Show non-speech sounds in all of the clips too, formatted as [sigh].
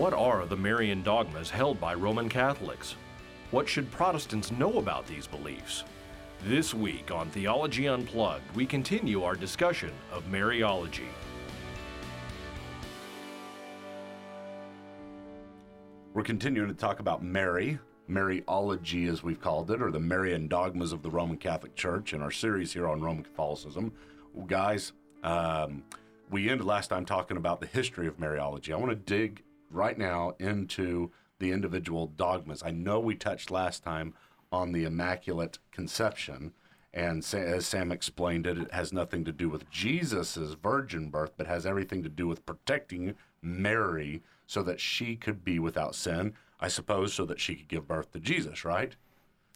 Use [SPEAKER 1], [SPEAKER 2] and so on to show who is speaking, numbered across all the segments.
[SPEAKER 1] What are the Marian dogmas held by Roman Catholics? What should Protestants know about these beliefs? This week on Theology Unplugged, we continue our discussion of Mariology.
[SPEAKER 2] We're continuing to talk about Mary, Mariology as we've called it, or the Marian dogmas of the Roman Catholic Church in our series here on Roman Catholicism. Guys, um, we ended last time talking about the history of Mariology. I want to dig right now into the individual dogmas. I know we touched last time on the Immaculate Conception, and as Sam explained it, it has nothing to do with Jesus' virgin birth, but has everything to do with protecting Mary so that she could be without sin. I suppose so that she could give birth to Jesus, right?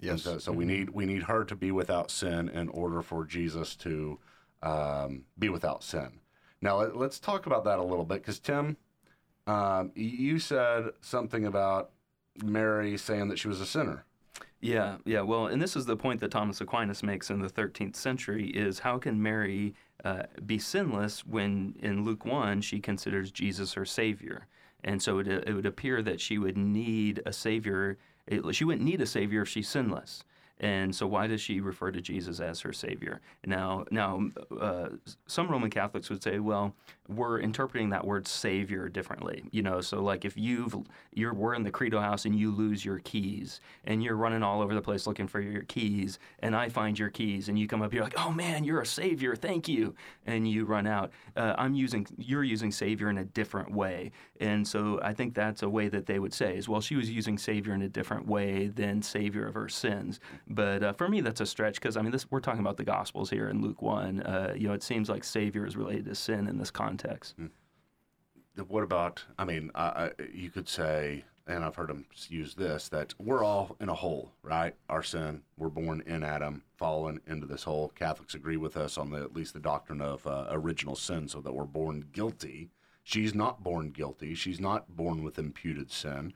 [SPEAKER 3] Yes.
[SPEAKER 2] So, so mm-hmm. we need we need her to be without sin in order for Jesus to um, be without sin. Now let, us talk about that a little bit because Tim, um, you said something about Mary saying that she was a sinner.
[SPEAKER 4] Yeah, yeah. Well, and this is the point that Thomas Aquinas makes in the 13th century: is how can Mary uh, be sinless when in Luke one she considers Jesus her savior, and so it, it would appear that she would need a savior. It, she wouldn't need a savior if she's sinless. And so, why does she refer to Jesus as her Savior? Now, now, uh, some Roman Catholics would say, well, we're interpreting that word Savior differently. You know, so like if you've you're we're in the Credo house and you lose your keys, and you're running all over the place looking for your keys, and I find your keys, and you come up you're like, oh man, you're a Savior, thank you, and you run out. Uh, I'm using you're using Savior in a different way, and so I think that's a way that they would say is well, she was using Savior in a different way than Savior of her sins. But uh, for me, that's a stretch because I mean, this we're talking about the Gospels here in Luke one. Uh, you know, it seems like Savior is related to sin in this context. Hmm.
[SPEAKER 2] What about? I mean, you could say, and I've heard them use this that we're all in a hole, right? Our sin. We're born in Adam, fallen into this hole. Catholics agree with us on the at least the doctrine of uh, original sin, so that we're born guilty. She's not born guilty. She's not born with imputed sin,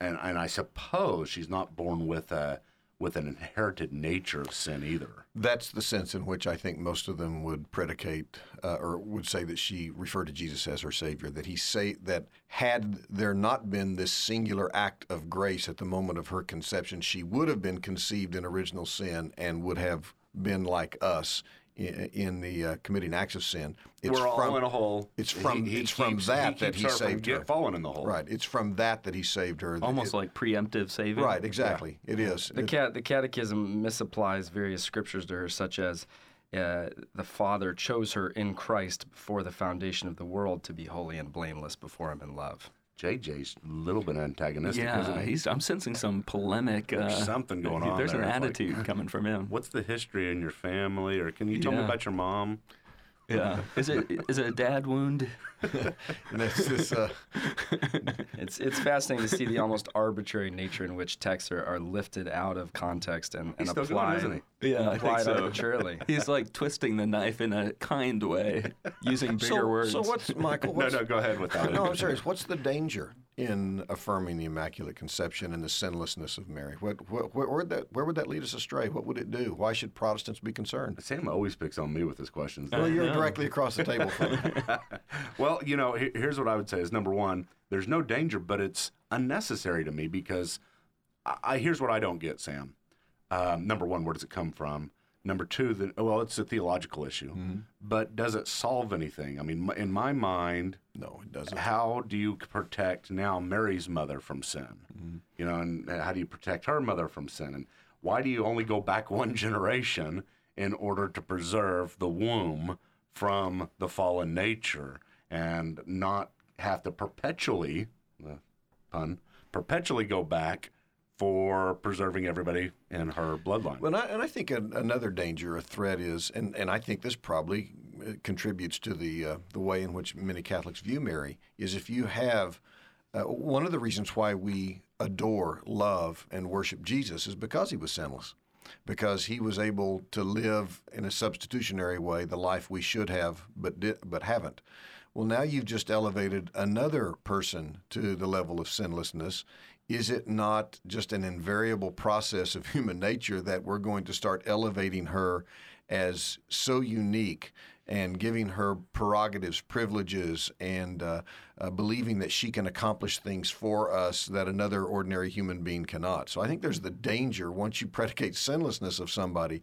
[SPEAKER 2] and and I suppose she's not born with a with an inherited nature of sin either.
[SPEAKER 3] That's the sense in which I think most of them would predicate uh, or would say that she referred to Jesus as her Savior. That he say that had there not been this singular act of grace at the moment of her conception, she would have been conceived in original sin and would have been like us in, the uh, committing acts of sin.
[SPEAKER 2] It's We're all from, in a hole.
[SPEAKER 3] It's from he, he it's keeps, from that he that he saved her.
[SPEAKER 2] Falling in the hole.
[SPEAKER 3] Right. It's from that that he saved her.
[SPEAKER 4] Almost
[SPEAKER 3] it,
[SPEAKER 4] like preemptive saving.
[SPEAKER 3] Right. Exactly. Yeah. It is.
[SPEAKER 5] The, cat, the Catechism misapplies various scriptures to her, such as. Uh, the Father chose her in Christ before the foundation of the world to be holy and blameless before Him in love.
[SPEAKER 2] JJ's a little bit antagonistic,
[SPEAKER 4] yeah? He's, I'm sensing some polemic.
[SPEAKER 2] Uh, something going on.
[SPEAKER 4] There's
[SPEAKER 2] there.
[SPEAKER 4] an attitude like, coming from him.
[SPEAKER 2] What's the history in your family, or can you tell yeah. me about your mom?
[SPEAKER 4] Yeah. Is it is it a dad wound? [laughs]
[SPEAKER 5] it's, uh, [laughs] it's it's fascinating to see the almost arbitrary nature in which texts are, are lifted out of context and, and applied.
[SPEAKER 2] Going,
[SPEAKER 4] yeah,
[SPEAKER 5] applied
[SPEAKER 4] so.
[SPEAKER 5] arbitrarily. [laughs]
[SPEAKER 4] He's like twisting the knife in a kind way, using bigger so, words.
[SPEAKER 3] So what's Michael? What's,
[SPEAKER 2] no, no, go ahead with that.
[SPEAKER 3] No, I'm serious. What's the danger in affirming the Immaculate Conception and the sinlessness of Mary? What, what, where, would that, where would that lead us astray? What would it do? Why should Protestants be concerned?
[SPEAKER 2] Sam always picks on me with his questions.
[SPEAKER 3] Well, you're directly across the table from me. [laughs]
[SPEAKER 2] well, you know, here's what I would say is number one, there's no danger, but it's unnecessary to me because I, I here's what I don't get, Sam. Um, number one, where does it come from? Number two, the, well, it's a theological issue, mm-hmm. but does it solve anything? I mean, in my mind,
[SPEAKER 3] no, it doesn't.
[SPEAKER 2] How do you protect now Mary's mother from sin? Mm-hmm. You know, and how do you protect her mother from sin? And why do you only go back [laughs] one generation in order to preserve the womb from the fallen nature and not have to perpetually, pun, perpetually go back for preserving everybody in her bloodline.
[SPEAKER 3] Well, and I, and I think another danger, a threat is, and, and I think this probably uh, contributes to the uh, the way in which many Catholics view Mary, is if you have uh, one of the reasons why we adore, love, and worship Jesus is because he was sinless, because he was able to live in a substitutionary way the life we should have but di- but haven't. Well, now you've just elevated another person to the level of sinlessness. Is it not just an invariable process of [laughs] human nature that we're going to start elevating her as so unique and giving her prerogatives, privileges, and uh, uh, believing that she can accomplish things for us that another ordinary human being cannot. So I think there's the danger once you predicate sinlessness of somebody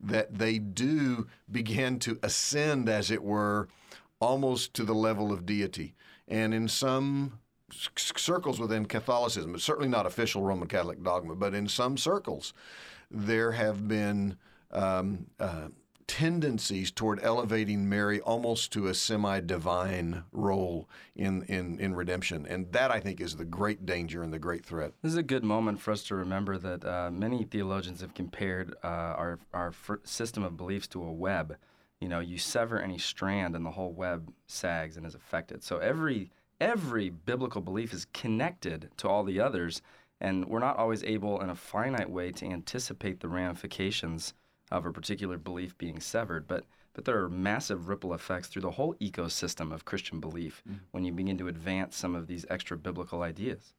[SPEAKER 3] that they do begin to ascend, as it were, almost to the level of deity. And in some circles within Catholicism, it's certainly not official Roman Catholic dogma, but in some circles, there have been um, uh, tendencies toward elevating Mary almost to a semi-divine role in, in, in redemption, and that I think is the great danger and the great threat.
[SPEAKER 5] This is a good moment for us to remember that uh, many theologians have compared uh, our our system of beliefs to a web. You know, you sever any strand, and the whole web sags and is affected. So every every biblical belief is connected to all the others, and we're not always able, in a finite way, to anticipate the ramifications of a particular belief being severed. But but there are massive ripple effects through the whole ecosystem of Christian belief mm-hmm. when you begin to advance some of these extra biblical ideas.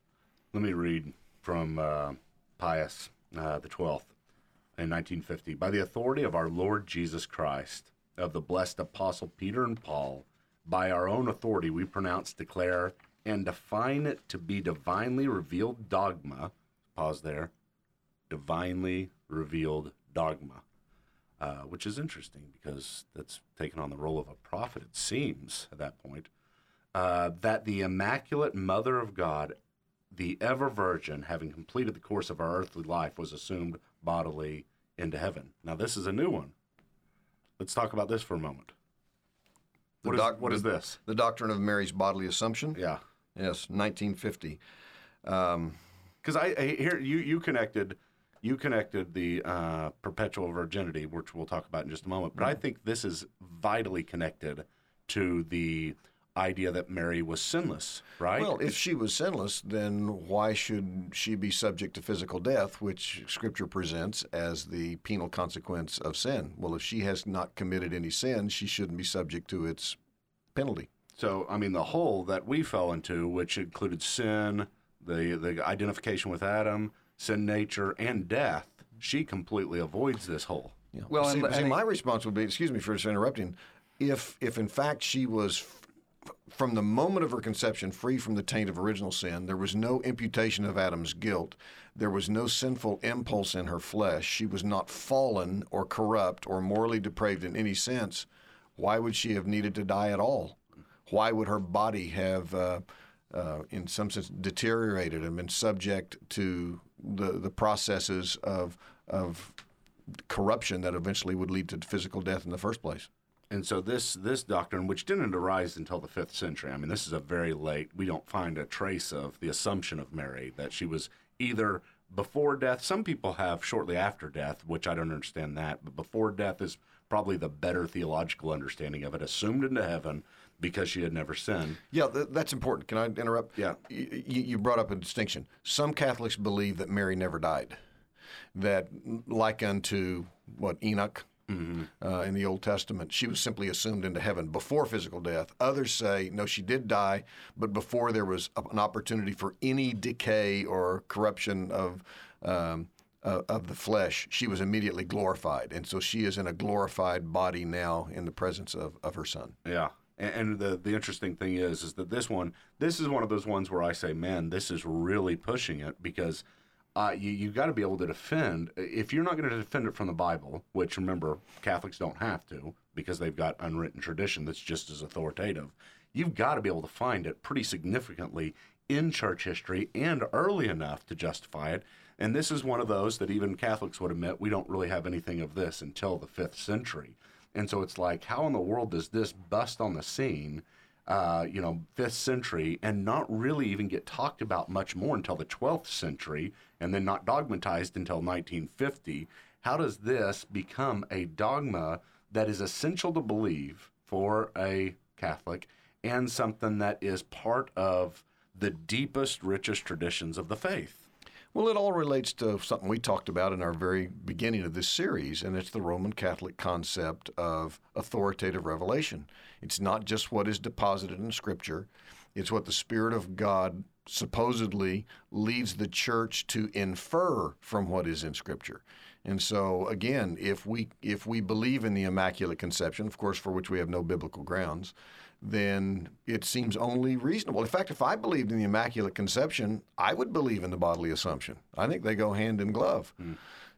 [SPEAKER 2] Let me read from uh, Pius uh, the Twelfth in 1950. By the authority of our Lord Jesus Christ, of the blessed apostle Peter and Paul by our own authority, we pronounce, declare, and define it to be divinely revealed dogma. Pause there. Divinely revealed dogma. Uh, which is interesting because that's taken on the role of a prophet, it seems, at that point. Uh, that the Immaculate Mother of God, the ever Virgin, having completed the course of our earthly life, was assumed bodily into heaven. Now, this is a new one. Let's talk about this for a moment. What, doc- is, what is this?
[SPEAKER 3] The doctrine of Mary's bodily assumption.
[SPEAKER 2] Yeah.
[SPEAKER 3] Yes, 1950.
[SPEAKER 2] Because um, I, I here you you connected you connected the uh, perpetual virginity, which we'll talk about in just a moment. But I mm-hmm. think this is vitally connected to the idea that Mary was sinless, right?
[SPEAKER 3] Well, if she was sinless, then why should she be subject to physical death, which Scripture presents as the penal consequence of sin? Well, if she has not committed any sin, she shouldn't be subject to its penalty.
[SPEAKER 2] So, I mean, the hole that we fell into, which included sin, the the identification with Adam, sin nature, and death, she completely avoids this hole.
[SPEAKER 3] Yeah. Well, see, and, see, my response would be, excuse me for interrupting, if if in fact she was from the moment of her conception, free from the taint of original sin. There was no imputation of Adam's guilt. There was no sinful impulse in her flesh. She was not fallen or corrupt or morally depraved in any sense. Why would she have needed to die at all? Why would her body have, uh, uh, in some sense, deteriorated and been subject to the, the processes of, of corruption that eventually would lead to physical death in the first place?
[SPEAKER 2] And so this this doctrine, which didn't arise until the fifth century, I mean, this is a very late. We don't find a trace of the assumption of Mary that she was either before death. Some people have shortly after death, which I don't understand that, but before death is probably the better theological understanding of it. Assumed into heaven because she had never sinned.
[SPEAKER 3] Yeah, th- that's important. Can I interrupt?
[SPEAKER 2] Yeah.
[SPEAKER 3] Y- you brought up a distinction. Some Catholics believe that Mary never died, that like unto what Enoch Mm-hmm. Uh, in the Old Testament. She was simply assumed into heaven before physical death. Others say, no, she did die, but before there was an opportunity for any decay or corruption of. Um, uh, of the flesh, she was immediately glorified. And so she is in a glorified body now in the presence of, of her son.
[SPEAKER 2] Yeah. And, and the, the interesting thing is, is that this one, this is one of those ones where I say, man, this is really pushing it because – uh, you you got to be able to defend. If you're not going to defend it from the Bible, which remember Catholics don't have to because they've got unwritten tradition that's just as authoritative, you've got to be able to find it pretty significantly in church history and early enough to justify it. And this is one of those that even Catholics would admit we don't really have anything of this until the fifth century. And so it's like, how in the world does this bust on the scene? Uh, you know, fifth century and not really even get talked about much more until the 12th century and then not dogmatized until 1950. How does this become a dogma that is essential to believe for a Catholic and something that is part of the deepest, richest traditions of the faith?
[SPEAKER 3] Well, it all relates to something we talked about in our very beginning of this series, and it's the Roman Catholic concept of authoritative revelation. It's not just what is deposited in Scripture, it's what the Spirit of God supposedly leads the church to infer from what is in Scripture. And so again, if we if we believe in the Immaculate Conception, of course, for which we have no biblical grounds, then it seems only reasonable. In fact, if I believed in the Immaculate Conception, I would believe in the bodily assumption. I think they go hand in glove.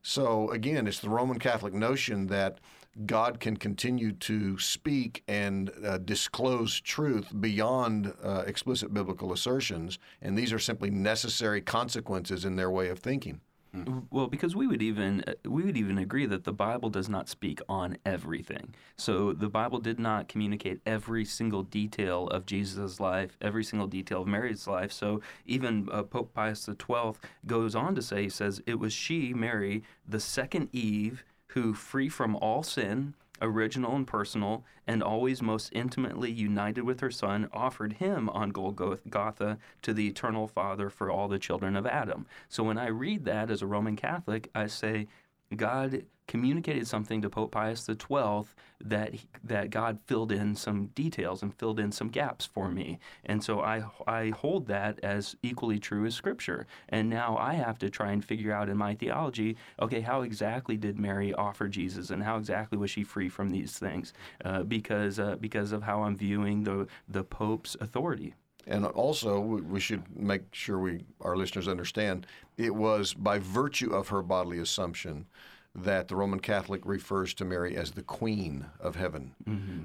[SPEAKER 3] So again, it's the Roman Catholic notion that God can continue to speak and uh, disclose truth beyond uh, explicit biblical assertions, and these are simply necessary consequences in their way of thinking.
[SPEAKER 4] Well, because we would even uh, we would even agree that the Bible does not speak on everything. So the Bible did not communicate every single detail of Jesus' life, every single detail of Mary's life. So even uh, Pope Pius XII goes on to say, he says, it was she, Mary, the second Eve, who, free from all sin, original and personal, and always most intimately united with her Son, offered him on Golgotha to the eternal Father for all the children of Adam. So when I read that as a Roman Catholic, I say, God communicated something to Pope Pius XII that he, that God filled in some details and filled in some gaps for me, and so I I hold that as equally true as Scripture. And now I have to try and figure out in my theology, okay, how exactly did Mary offer Jesus, and how exactly was she free from these things? Uh, because uh, because of how I'm viewing the the Pope's authority.
[SPEAKER 3] And also, we should make sure we our listeners understand it was by virtue of her bodily assumption that the Roman Catholic refers to Mary as the Queen of Heaven.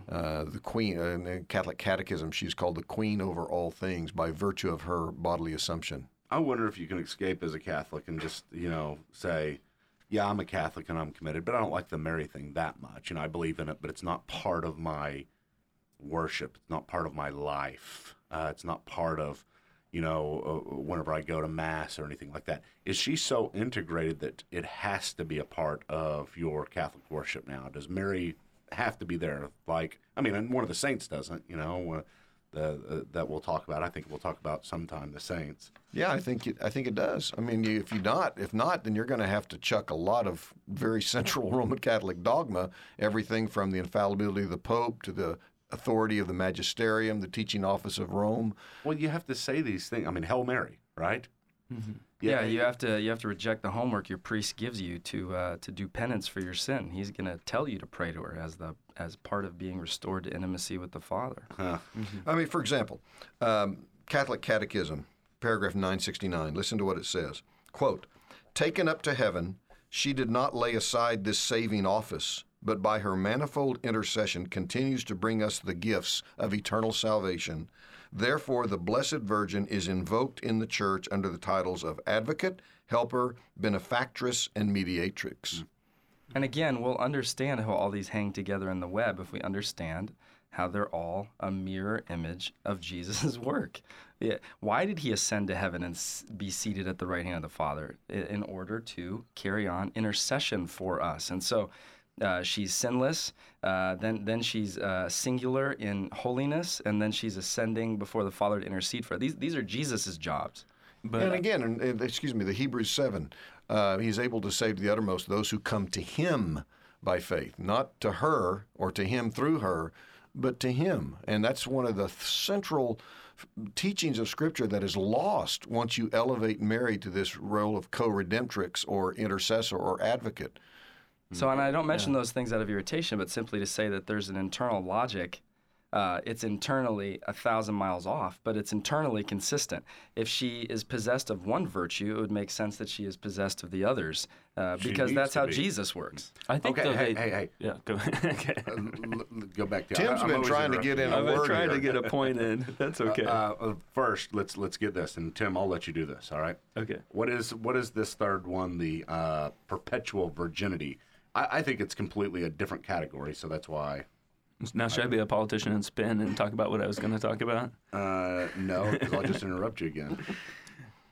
[SPEAKER 3] Uh, the Queen, uh, in the Catholic Catechism, she's called the Queen over all things by virtue of her bodily assumption.
[SPEAKER 2] I wonder if you can escape as a Catholic and just, you know, say, yeah, I'm a Catholic and I'm committed, but I don't like the Mary thing that much. And I believe in it, but it's not part of my worship. It's not part of my life. Uh, it's not part of, you know, uh, whenever I go to Mass or anything like that. Is she so integrated that it has to be a part of your Catholic worship now? Does Mary have to be there? Like, I mean, one of the saints doesn't, you know, uh, the, uh, that we'll talk about. I think we'll talk about sometime the saints.
[SPEAKER 3] Yeah, I think it, I think it does. I mean, you, if you not, if not, then you're going to have to chuck a lot of very [laughs] central Roman Catholic dogma, everything from the infallibility of the Pope to the authority of the magisterium, the teaching office of Rome.
[SPEAKER 2] Well, you have to say these things. I mean, Hail Mary, right?
[SPEAKER 5] Yeah, you have to you have to reject the homework your priest gives you to uh, to do penance for your sin. He's going to tell you to pray to her as the as part of being restored to intimacy with the Father.
[SPEAKER 3] I mean, for example, um, Catholic Catechism, paragraph 969. Listen to what it says. Quote, Taken up to heaven, she did not lay aside this saving office, but by her manifold intercession continues to bring us the gifts of eternal salvation. Therefore, the Blessed Virgin is invoked in the Church under the titles of Advocate, Helper, Benefactress, and Mediatrix. Hmm.
[SPEAKER 5] And again, we'll understand how all these hang together in the web if we understand how they're all a mirror image of [laughs] Jesus' work. Why did he ascend to heaven and be seated at the right hand of the Father? In order to carry on intercession for us. And so uh, she's sinless, uh, then, then she's uh, singular in holiness, and then she's ascending before the Father to intercede for her. These, these are Jesus' jobs.
[SPEAKER 4] But
[SPEAKER 3] and again, and, and, excuse me, the Hebrews 7, uh, he's able to save to the uttermost those who come to him by faith, not to her or to him through her, but to him. And that's one of the central teachings of Scripture that is lost once you elevate Mary to this role of co redemptrix or intercessor or advocate.
[SPEAKER 5] So, and I don't mention those things out of irritation, but simply to say that there's an internal logic. Uh, it's internally a thousand miles off, but it's internally consistent. If she is possessed of one virtue, it would make sense that she is possessed of the others, uh, because that's how
[SPEAKER 2] be.
[SPEAKER 5] Jesus works.
[SPEAKER 4] I think
[SPEAKER 2] Okay,
[SPEAKER 4] though
[SPEAKER 2] hey,
[SPEAKER 4] they,
[SPEAKER 2] hey, hey.
[SPEAKER 4] yeah, go [laughs] okay.
[SPEAKER 2] L- l- go back to
[SPEAKER 3] Tim's
[SPEAKER 2] I- I'm
[SPEAKER 3] been trying to get in
[SPEAKER 2] interrupting
[SPEAKER 3] a
[SPEAKER 2] you.
[SPEAKER 4] I've been
[SPEAKER 3] word
[SPEAKER 4] trying
[SPEAKER 3] here.
[SPEAKER 4] to get a point in. [laughs] That's okay.
[SPEAKER 2] Uh, uh, first, let's let's get this, and Tim, I'll let you do this. All right.
[SPEAKER 4] okay.
[SPEAKER 2] What is what is this third one? The uh, perpetual virginity. I, I think it's completely a different category, so that's why.
[SPEAKER 4] Now should I be a politician and spin and talk about what I was going to talk about?
[SPEAKER 2] Uh, no, 'cause I'll just interrupt you again. [laughs]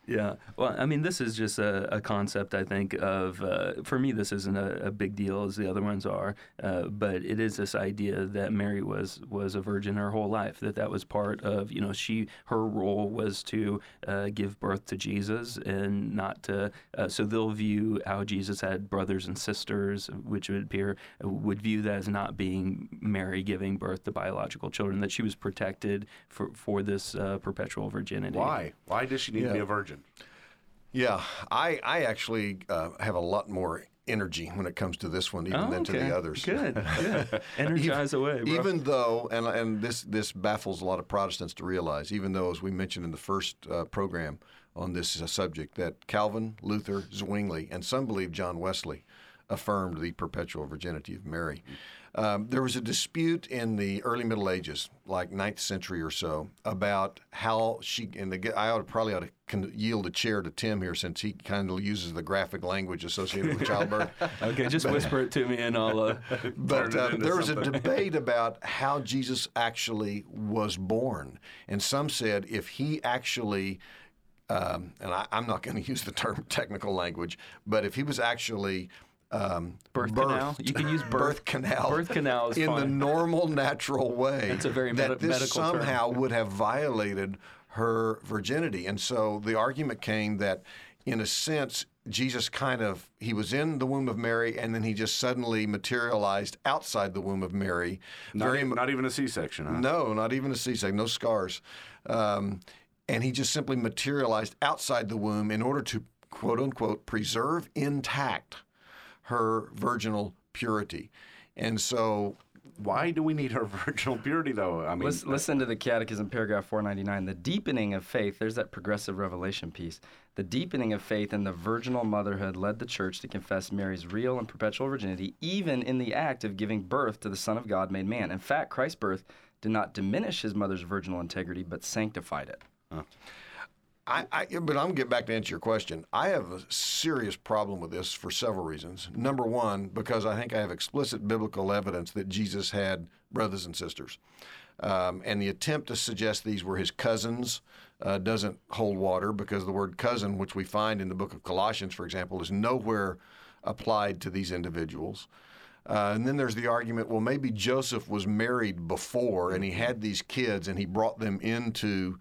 [SPEAKER 4] Yeah. Well, I mean, this is just a, a concept, I think, of, uh, for me, this isn't a, a big deal as the other ones are, uh, but it is this idea that Mary was, was a virgin her whole life, that that was part of, you know, she, her role was to uh, give birth to Jesus and not to, uh, so they'll view how Jesus had brothers and sisters, which would appear, would view that as not being Mary giving birth to biological children, that she was protected for, for this uh, perpetual virginity.
[SPEAKER 2] Why? Why does she need to be a virgin?
[SPEAKER 3] Yeah, I, I actually uh, have a lot more energy when it comes to this one, even
[SPEAKER 4] Oh,
[SPEAKER 3] than to the others.
[SPEAKER 4] Good, [laughs] good. Energize away, bro.
[SPEAKER 3] Even though, and and this this baffles a lot of Protestants to realize, even though, as we mentioned in the first uh, program on this uh, subject, that Calvin, Luther, Zwingli, and some believe John Wesley affirmed the perpetual virginity of Mary. Um, there was a dispute in the early Middle Ages, like 9th century or so, about how she. And the, I ought to, probably ought to con- yield a chair to Tim here, since he kind of uses the graphic language associated with childbirth. [laughs]
[SPEAKER 4] okay, just whisper it to me, and I'll. Uh, [laughs]
[SPEAKER 3] But uh, there was a debate [laughs] about how Jesus actually was born. And some said if he actually, um, and I, I'm not going to use the term technical language, but if he was actually um,
[SPEAKER 4] Birth
[SPEAKER 3] birthed-
[SPEAKER 4] canal? You can use [laughs] birth-
[SPEAKER 3] canal.
[SPEAKER 4] birth canal is
[SPEAKER 3] in the normal, natural way.
[SPEAKER 4] That's a very
[SPEAKER 3] that
[SPEAKER 4] medi-
[SPEAKER 3] this
[SPEAKER 4] medical term.
[SPEAKER 3] somehow would have violated her virginity. And so the argument came that, in a sense, Jesus kind of he was in the womb of Mary, and then he just suddenly materialized outside the womb of Mary.
[SPEAKER 2] Not,
[SPEAKER 3] Very
[SPEAKER 2] even, not even a C-section, huh?
[SPEAKER 3] no, not even a C-section, no scars. Um, and he just simply materialized outside the womb in order to quote unquote preserve intact her virginal purity. And so
[SPEAKER 2] Why do we need her [laughs] virginal purity, though? I mean,
[SPEAKER 5] Listen, listen to the Catechism, paragraph 499. The deepening of faith, there's that progressive revelation piece. The deepening of faith in the virginal motherhood led the church to confess Mary's real and perpetual virginity, even in the act of giving birth to the Son of God made man. In fact, Christ's birth did not diminish his mother's virginal integrity, but sanctified it.
[SPEAKER 3] I, I, but I'm get back to answer your question. I have a serious problem with this for several reasons. Number one, because I think I have explicit biblical evidence that Jesus had brothers and sisters, um, and the attempt to suggest these were his cousins uh, doesn't hold water because the word cousin, which we find in the book of Colossians, for example, is nowhere applied to these individuals. Uh, and then there's the argument well, maybe Joseph was married before and he had these kids and he brought them into,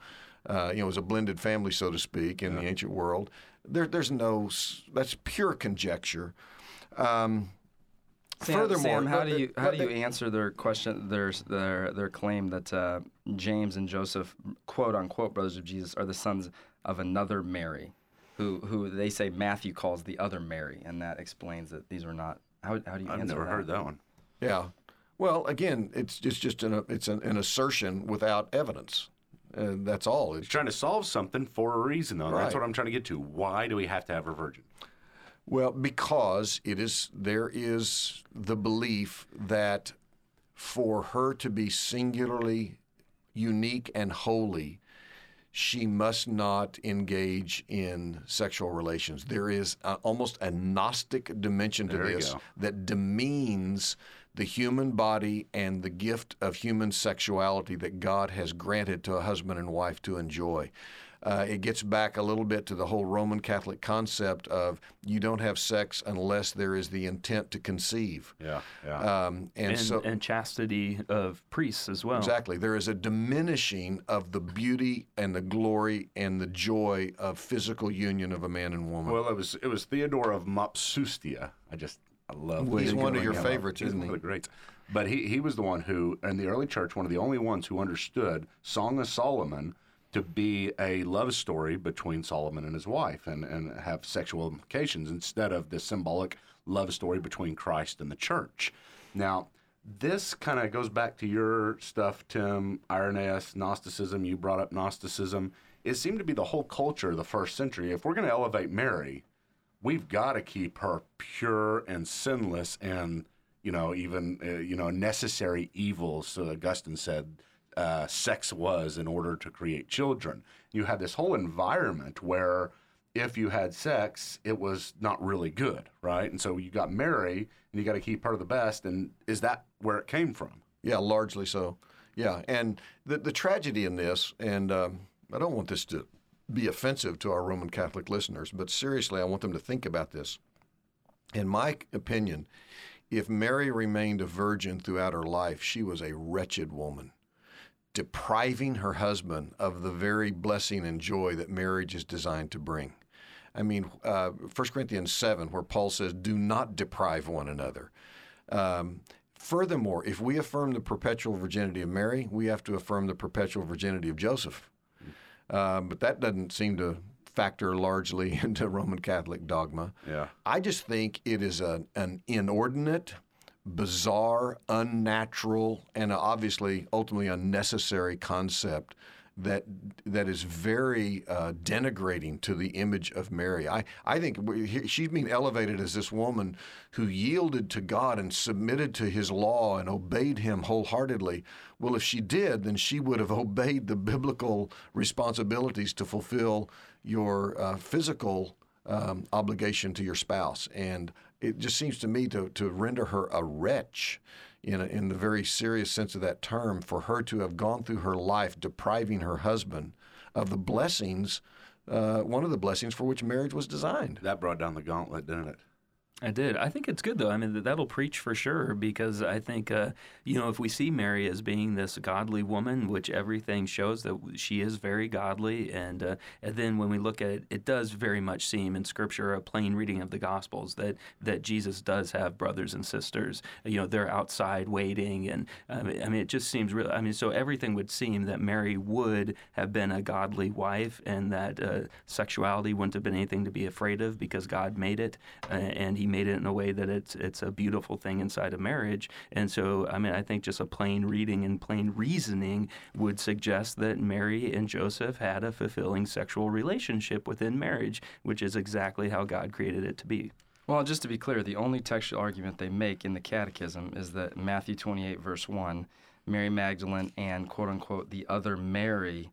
[SPEAKER 3] uh, you know, it was a blended family, so to speak, in the ancient world. There, there's no, that's pure conjecture. Um,
[SPEAKER 5] Sam,
[SPEAKER 3] furthermore,
[SPEAKER 5] Sam, how do you how do you answer their question, their their their claim that uh, James and Joseph, quote unquote, brothers of Jesus, are the sons of another Mary, who who they say Matthew calls the other Mary, and that explains that these are not. How, how do you answer that?
[SPEAKER 2] I've
[SPEAKER 5] answer
[SPEAKER 2] never
[SPEAKER 5] that?
[SPEAKER 2] heard that one.
[SPEAKER 3] Yeah. Well, again, it's it's just an it's an, an assertion without evidence. Uh, that's all. It's,
[SPEAKER 2] He's trying to solve something for a reason, though. and That's what I'm trying to get to. Why do we have to have a virgin?
[SPEAKER 3] well, because it is there is the belief that for her to be singularly unique and holy, she must not engage in sexual relations. There is a, almost a Gnostic dimension to
[SPEAKER 2] There
[SPEAKER 3] this that demeans the human body and the gift of human sexuality that God has granted to a husband and wife to enjoy. Uh, it gets back a little bit to the whole Roman Catholic concept of you don't have sex unless there is the intent to conceive.
[SPEAKER 2] Yeah, yeah.
[SPEAKER 3] Um, and,
[SPEAKER 4] and,
[SPEAKER 3] so,
[SPEAKER 4] and chastity of priests as well.
[SPEAKER 3] Exactly. There is a diminishing of the beauty and the glory and the joy of physical union of a man and woman.
[SPEAKER 2] well, it was it was Theodore of Mopsuestia. I just I love.
[SPEAKER 3] He's one of your favorites, isn't
[SPEAKER 2] one
[SPEAKER 3] he?
[SPEAKER 2] of the greats. But he he was the one who, in the early church, one of the only ones who understood Song of Solomon to be a love story between Solomon and his wife, and and have sexual implications instead of the symbolic love story between Christ and the church. Now. This kind of goes back to your stuff, Tim. Irenaeus, Gnosticism. You brought up Gnosticism. It seemed to be the whole culture of the first century. If we're going to elevate Mary, we've got to keep her pure and sinless and you know even uh, you know necessary evils so augustine said uh, sex was in order to create children. You had this whole environment where if you had sex it was not really good right? And so you got mary and you got to keep her the best. And is that where it came from?
[SPEAKER 3] Yeah, largely so. Yeah, and the the tragedy in this, and um, I don't want this to be offensive to our Roman Catholic listeners, but seriously, I want them to think about this. In my opinion, if Mary remained a virgin throughout her life, she was a wretched woman, depriving her husband of the very blessing and joy that marriage is designed to bring. I mean, uh, 1 Corinthians 7, where Paul says, Do not deprive one another. Um, furthermore, if we affirm the perpetual virginity of Mary, we have to affirm the perpetual virginity of Joseph. Uh, but that doesn't seem to factor largely [laughs] into Roman Catholic dogma.
[SPEAKER 2] Yeah.
[SPEAKER 3] I just think it is a, an inordinate, bizarre, unnatural, and obviously ultimately unnecessary concept that that is very uh, denigrating to the image of Mary. I, I think she's being elevated as this woman who yielded to God and submitted to His law and obeyed Him wholeheartedly. Well, if she did, then she would have [laughs] obeyed the biblical responsibilities to fulfill your uh, physical um, obligation to your spouse. And it just seems to me to, to render her a wretch in, a, in the very serious sense of that term for her to have gone through her life depriving her husband of the blessings, uh, one of the blessings for which marriage was designed.
[SPEAKER 2] That brought down the gauntlet, didn't it?
[SPEAKER 4] I did. I think it's good though. I mean, that'll preach for sure because I think, uh, you know, if we see Mary as being this godly woman, which everything shows that she is very godly, and uh, and then when we look at it, it does very much seem in Scripture a plain reading of the Gospels that that Jesus does have brothers and sisters. You know, they're outside waiting, and I mean, it just seems real. I mean, so everything would seem that Mary would have been a godly wife, and that uh, sexuality wouldn't have been anything to be afraid of because God made it, and He made it in a way that it's it's a beautiful thing inside of marriage. And so, I mean, I think just a plain reading and plain reasoning would suggest that Mary and Joseph had a fulfilling sexual relationship within marriage, which is exactly how God created it to be.
[SPEAKER 5] Well, just to be clear, the only textual argument they make in the Catechism is that Matthew 28, verse 1, Mary Magdalene and quote unquote the other Mary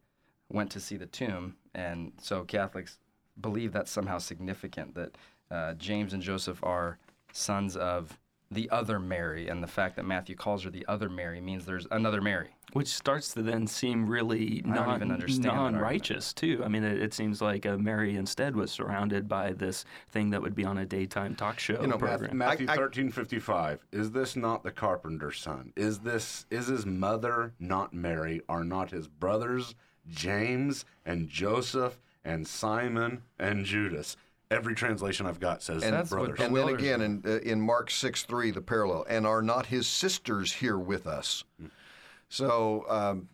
[SPEAKER 5] went to see the tomb. And so Catholics believe that's somehow significant that uh, James and Joseph are sons of the other Mary. And the fact that Matthew calls her the other Mary means there's another Mary.
[SPEAKER 4] Which starts to then seem really
[SPEAKER 5] don't even understand
[SPEAKER 4] non-righteous too. I mean, it, it seems like uh, Mary instead was surrounded by this thing that would be on a daytime talk show
[SPEAKER 3] You know,
[SPEAKER 4] program.
[SPEAKER 2] Matthew
[SPEAKER 3] I- I-
[SPEAKER 2] thirteen fifty five. Is this not the carpenter's son? Is this is his mother not Mary? Are not his brothers James and Joseph and Simon and Judas? Every translation I've got says
[SPEAKER 3] And
[SPEAKER 5] that's
[SPEAKER 2] brothers.
[SPEAKER 5] the-
[SPEAKER 3] And then again in, uh, in Mark 6 3, the parallel, and are not his sisters here with us? So um,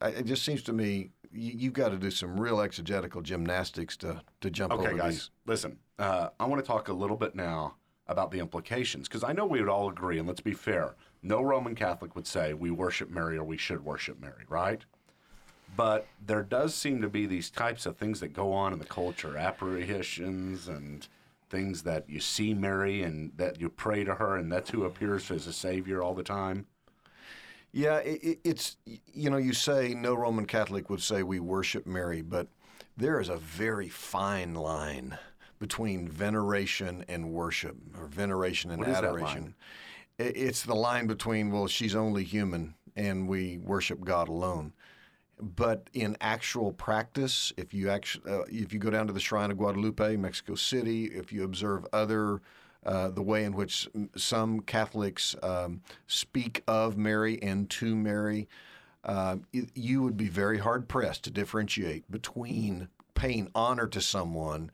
[SPEAKER 3] I, it just seems to me you, you've got to do some real exegetical gymnastics to, to jump
[SPEAKER 2] Okay,
[SPEAKER 3] over
[SPEAKER 2] guys,
[SPEAKER 3] these.
[SPEAKER 2] listen. Uh, I want to talk a little bit now about the implications because I know we would all agree, and let's be fair. No Roman Catholic would say we worship Mary or we should worship Mary, right? But there does seem to be these types of things that go on in the culture, apparitions and things that you see Mary and that you pray to her, and that's who appears as a savior all the time.
[SPEAKER 3] Yeah, it, it, it's, you know, you say no Roman Catholic would say we worship Mary, but there is a very fine line between veneration and worship, or veneration and
[SPEAKER 2] What is that
[SPEAKER 3] adoration.
[SPEAKER 2] line?
[SPEAKER 3] It's the line between, well, she's only human and we worship God alone. But in actual practice, if you actually, uh, if you go down to the Shrine of Guadalupe, Mexico City, if you observe other, uh, the way in which some Catholics um, speak of Mary and to Mary, uh, you would be very hard pressed to differentiate between paying honor to someone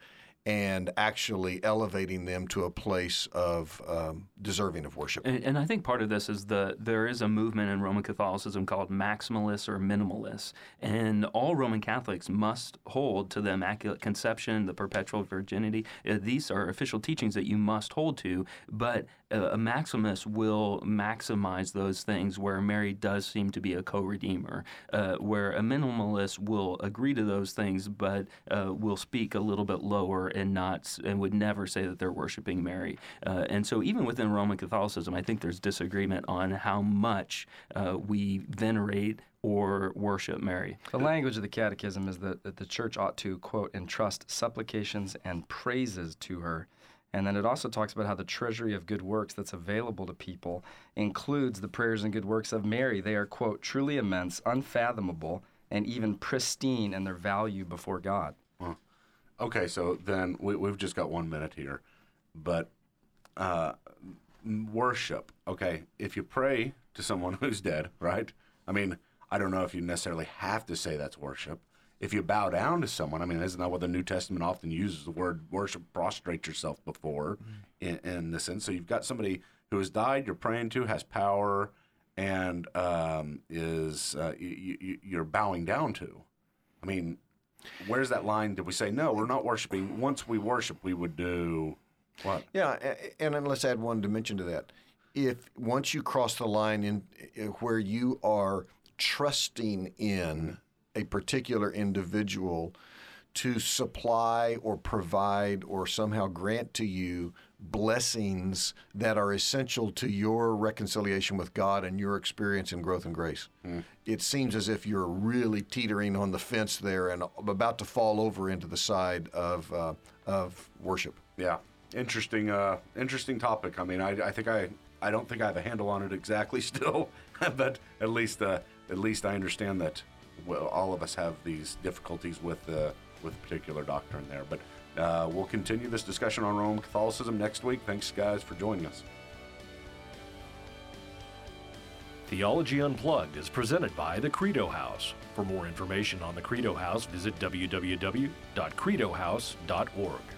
[SPEAKER 3] and actually elevating them to a place of um, deserving of worship.
[SPEAKER 4] And, and I think part of this is the there is a movement in Roman Catholicism called maximalists or minimalists, and all Roman Catholics must hold to the Immaculate Conception, the perpetual virginity. Uh, these are official teachings that you must hold to, but uh, a maximalist will maximize those things where Mary does seem to be a co-redeemer, uh, where a minimalist will agree to those things, but uh, will speak a little bit lower and not and would never say that they're worshiping Mary. Uh, and so even within Roman Catholicism, I think there's disagreement on how much uh, we venerate or worship Mary.
[SPEAKER 5] The language of the Catechism is that, that the church ought to, quote, entrust supplications and praises to her. And then it also talks about how the treasury of good works that's available to people includes the prayers and good works of Mary. They are, quote, truly immense, unfathomable, and even pristine in their value before God.
[SPEAKER 2] Okay, so then we, we've just got one minute here, but uh, worship. Okay, if you pray to someone [laughs] who's dead, right? I mean, I don't know if you necessarily have to say that's worship. If you bow down to someone, I mean, isn't that what the New Testament often uses the word worship, prostrate yourself before in, in the sense? So you've got somebody who has died, you're praying to, has power, and um, is uh, you, you, you're bowing down to. I mean, where's that line? Did we say no? We're not worshiping. Once we worship, we would do what?
[SPEAKER 3] Yeah, a- and let's add one dimension to that. If once you cross the line in uh, where you are trusting in a particular individual to supply or provide or somehow grant to you blessings that are essential to your reconciliation with God and your experience in growth and grace. It seems as if you're really teetering on the fence there and about to fall over into the side of uh, of worship.
[SPEAKER 2] Yeah, interesting. Uh, interesting topic. I mean, I, I think I I don't think I have a handle on it exactly [laughs] still, but at least uh, at least I understand that well, all of us have these difficulties with uh, with particular doctrine there. But uh, we'll continue this discussion on Roman Catholicism next week. Thanks, guys, for joining us.
[SPEAKER 1] Theology Unplugged is presented by the Credo House. For more information on the Credo House, visit www.credohouse.org.